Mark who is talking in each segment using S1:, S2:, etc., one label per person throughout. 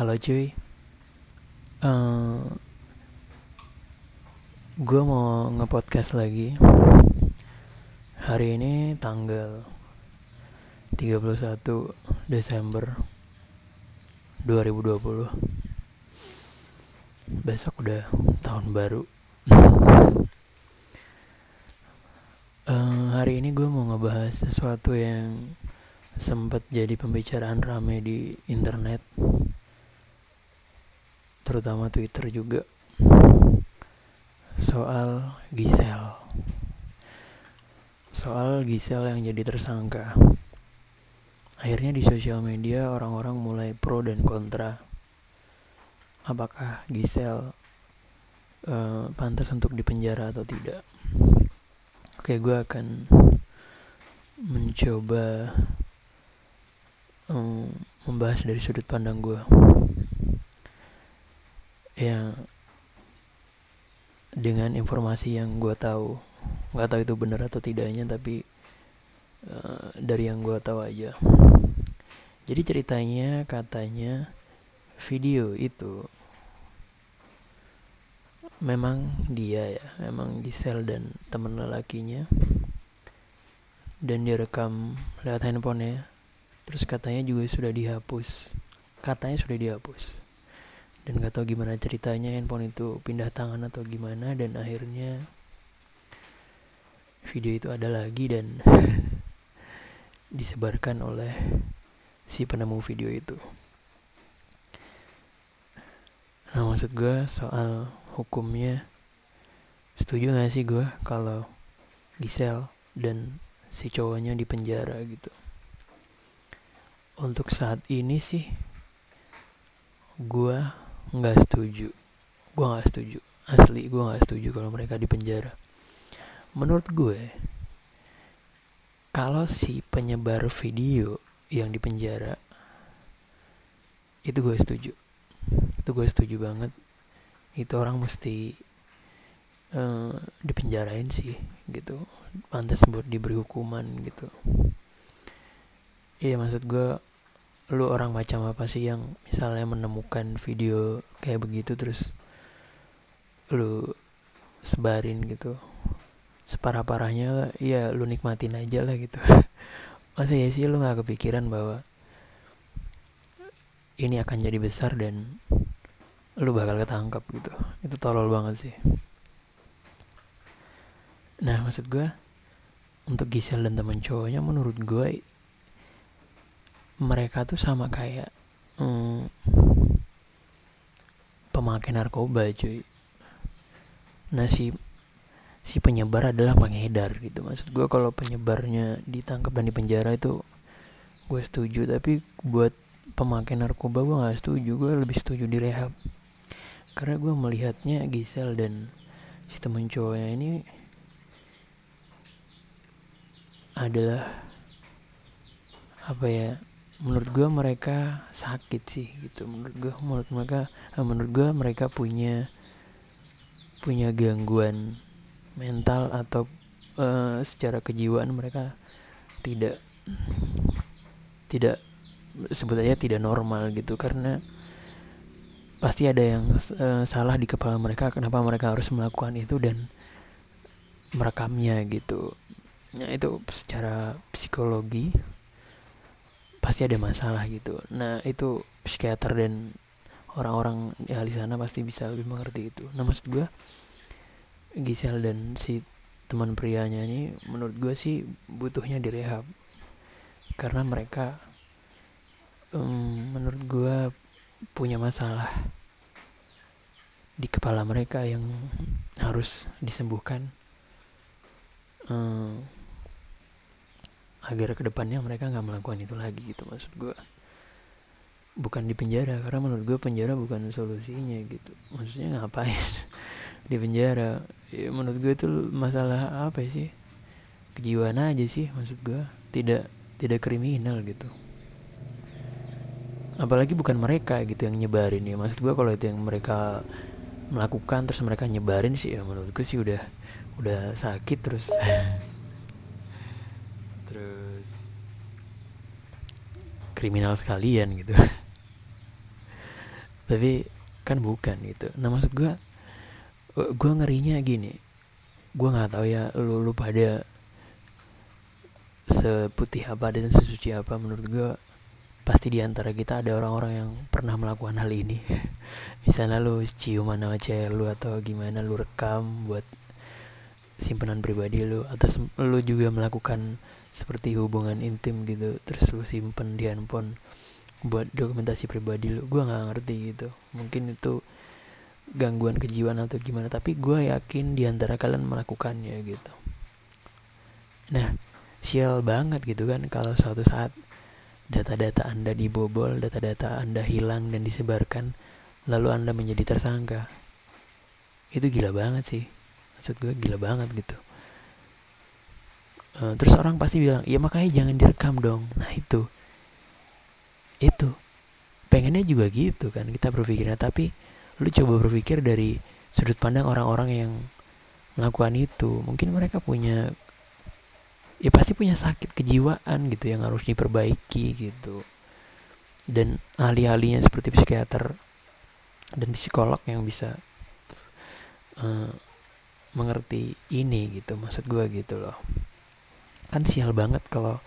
S1: halo cuy, uh, gue mau ngepodcast lagi. Hari ini tanggal 31 Desember 2020. Besok udah tahun baru. uh, hari ini gue mau ngebahas sesuatu yang sempat jadi pembicaraan rame di internet terutama Twitter juga. Soal Gisel soal Gisel yang jadi tersangka. Akhirnya di sosial media orang-orang mulai pro dan kontra. Apakah Gisel uh, pantas untuk dipenjara atau tidak? Oke gue akan mencoba um, membahas dari sudut pandang gue ya dengan informasi yang gue tahu nggak tahu itu benar atau tidaknya tapi uh, dari yang gue tahu aja. Jadi ceritanya katanya video itu memang dia ya memang Gisel dan temen lelakinya. Dan direkam lewat handphonenya. Terus katanya juga sudah dihapus. Katanya sudah dihapus dan gak tahu gimana ceritanya handphone itu pindah tangan atau gimana dan akhirnya video itu ada lagi dan disebarkan oleh si penemu video itu. Nah maksud gue soal hukumnya setuju gak sih gue kalau Gisel dan si cowoknya di penjara gitu? Untuk saat ini sih gue nggak setuju. Gue nggak setuju. Asli gue nggak setuju kalau mereka di penjara. Menurut gue kalau si penyebar video yang di penjara itu gue setuju. Itu gue setuju banget. Itu orang mesti uh, dipenjarain sih gitu. Pantas buat diberi hukuman gitu. Iya maksud gue lu orang macam apa sih yang misalnya menemukan video kayak begitu terus lu sebarin gitu? Separah-parahnya ya lu nikmatin aja lah gitu. Masa ya sih lu nggak kepikiran bahwa ini akan jadi besar dan lu bakal ketangkap gitu? Itu tolol banget sih. Nah maksud gue untuk Gisel dan teman cowoknya menurut gue mereka tuh sama kayak hmm, pemakai narkoba cuy. Nah si si penyebar adalah pengedar gitu. Maksud gue kalau penyebarnya ditangkap dan dipenjara itu gue setuju tapi buat pemakai narkoba gue nggak setuju. Gue lebih setuju direhab karena gue melihatnya Gisel dan si temen cowoknya ini adalah apa ya menurut gue mereka sakit sih gitu. Menurut gue menurut mereka eh, menurut gue mereka punya punya gangguan mental atau uh, secara kejiwaan mereka tidak tidak sebetulnya tidak normal gitu. Karena pasti ada yang uh, salah di kepala mereka kenapa mereka harus melakukan itu dan merekamnya gitu. Nah itu secara psikologi pasti ada masalah gitu. Nah itu psikiater dan orang-orang di di sana pasti bisa lebih mengerti itu. Nah maksud gue Gisel dan si teman prianya ini menurut gue sih butuhnya direhab karena mereka um, menurut gue punya masalah di kepala mereka yang harus disembuhkan. Um, agar ke depannya mereka nggak melakukan itu lagi gitu maksud gue bukan di penjara karena menurut gue penjara bukan solusinya gitu. Maksudnya ngapain di penjara? Ya, menurut gue itu masalah apa sih? Kejiwaan aja sih maksud gue tidak tidak kriminal gitu. Apalagi bukan mereka gitu yang nyebarin ya. Maksud gue kalau itu yang mereka melakukan terus mereka nyebarin sih ya menurut gue sih udah udah sakit terus kriminal sekalian gitu. Tapi kan bukan gitu. Nah maksud gue gue ngerinya gini. Gue nggak tahu ya lu lu pada seputih apa dan sesuci apa menurut gue pasti di antara kita ada orang-orang yang pernah melakukan hal ini. Misalnya lu ciuman sama cewek lu atau gimana lu rekam buat simpanan pribadi lu atau lu juga melakukan seperti hubungan intim gitu terus lu simpen di handphone buat dokumentasi pribadi lu gue nggak ngerti gitu. Mungkin itu gangguan kejiwaan atau gimana tapi gue yakin di antara kalian melakukannya gitu. Nah sial banget gitu kan kalau suatu saat data-data anda dibobol data-data anda hilang dan disebarkan lalu anda menjadi tersangka. Itu gila banget sih maksud gue gila banget gitu. Uh, terus orang pasti bilang ya makanya jangan direkam dong. Nah itu. Itu. Pengennya juga gitu kan kita berpikirnya tapi lu coba berpikir dari sudut pandang orang-orang yang melakukan itu mungkin mereka punya ya pasti punya sakit kejiwaan gitu yang harus diperbaiki gitu. Dan ahli-ahlinya seperti psikiater dan psikolog yang bisa uh, mengerti ini gitu maksud gue gitu loh. Kan sial banget kalau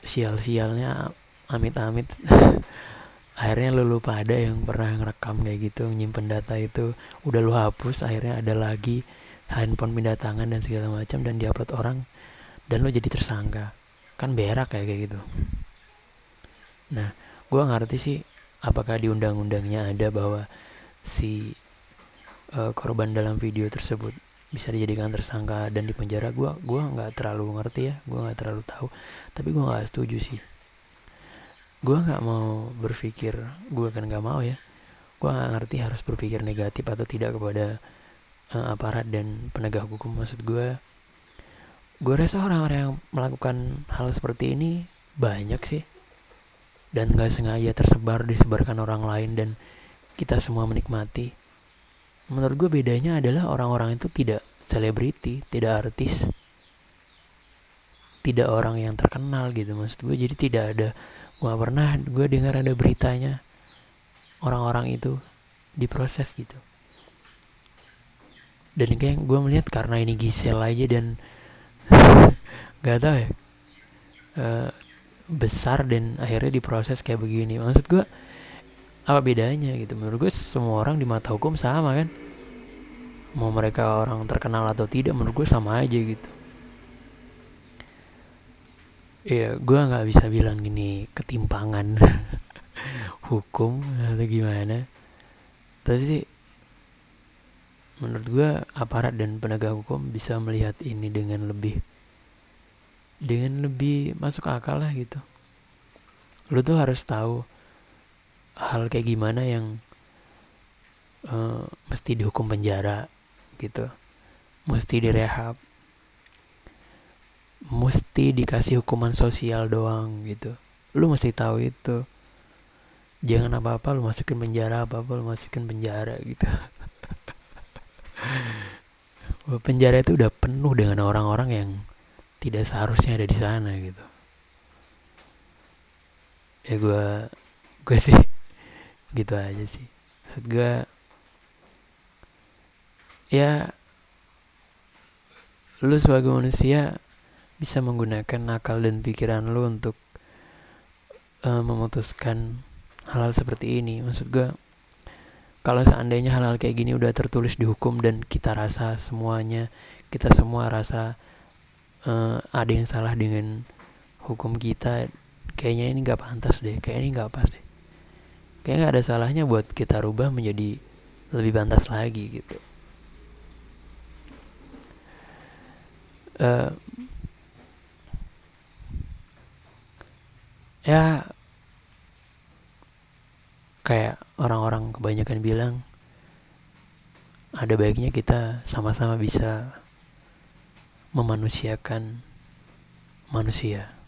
S1: sial-sialnya amit-amit. Akhirnya lu lupa ada yang pernah ngerekam kayak gitu nyimpen data itu udah lu hapus akhirnya ada lagi handphone pindah tangan dan segala macam dan diupload orang dan lu jadi tersangka. Kan berak kayak kayak gitu. Nah gue ngerti sih apakah di undang-undangnya ada bahwa si uh, korban dalam video tersebut bisa dijadikan tersangka dan dipenjara gue gua nggak terlalu ngerti ya gue nggak terlalu tahu tapi gue nggak setuju sih. Gue nggak mau berpikir gue kan nggak mau ya gue nggak ngerti harus berpikir negatif atau tidak kepada uh, aparat dan penegak hukum. Maksud gue gue rasa orang-orang yang melakukan hal seperti ini banyak sih dan gak sengaja tersebar disebarkan orang lain dan kita semua menikmati menurut gue bedanya adalah orang-orang itu tidak selebriti tidak artis tidak orang yang terkenal gitu maksud gue jadi tidak ada gue pernah gue dengar ada beritanya orang-orang itu diproses gitu. Dan kayak gue melihat karena ini Gisel aja dan nggak tahu ya uh, besar dan akhirnya diproses kayak begini. Maksud gue apa bedanya gitu? Menurut gue semua orang di mata hukum sama kan? Mau mereka orang terkenal atau tidak menurut gue sama aja gitu. Ya gue nggak bisa bilang ini ketimpangan hukum atau gimana. Tapi sih menurut gue aparat dan penegak hukum bisa melihat ini dengan lebih dengan lebih masuk akal lah gitu. Lu tuh harus tahu hal kayak gimana yang uh, mesti dihukum penjara gitu. Mesti direhab. Mesti dikasih hukuman sosial doang gitu. Lu mesti tahu itu. Jangan apa-apa lu masukin penjara apa-apa lu masukin penjara gitu. Penjara itu udah penuh dengan orang-orang yang tidak seharusnya ada di sana gitu. Ya gue gue sih gitu aja sih. Maksud gue ya lu sebagai manusia bisa menggunakan akal dan pikiran lu untuk uh, memutuskan hal-hal seperti ini. Maksud gue kalau seandainya hal-hal kayak gini udah tertulis di hukum dan kita rasa semuanya kita semua rasa uh, ada yang salah dengan hukum kita kayaknya ini nggak pantas deh kayak ini nggak pas deh kayak nggak ada salahnya buat kita rubah menjadi lebih pantas lagi gitu. Uh, ya kayak orang-orang kebanyakan bilang ada baiknya kita sama-sama bisa memanusiakan manusia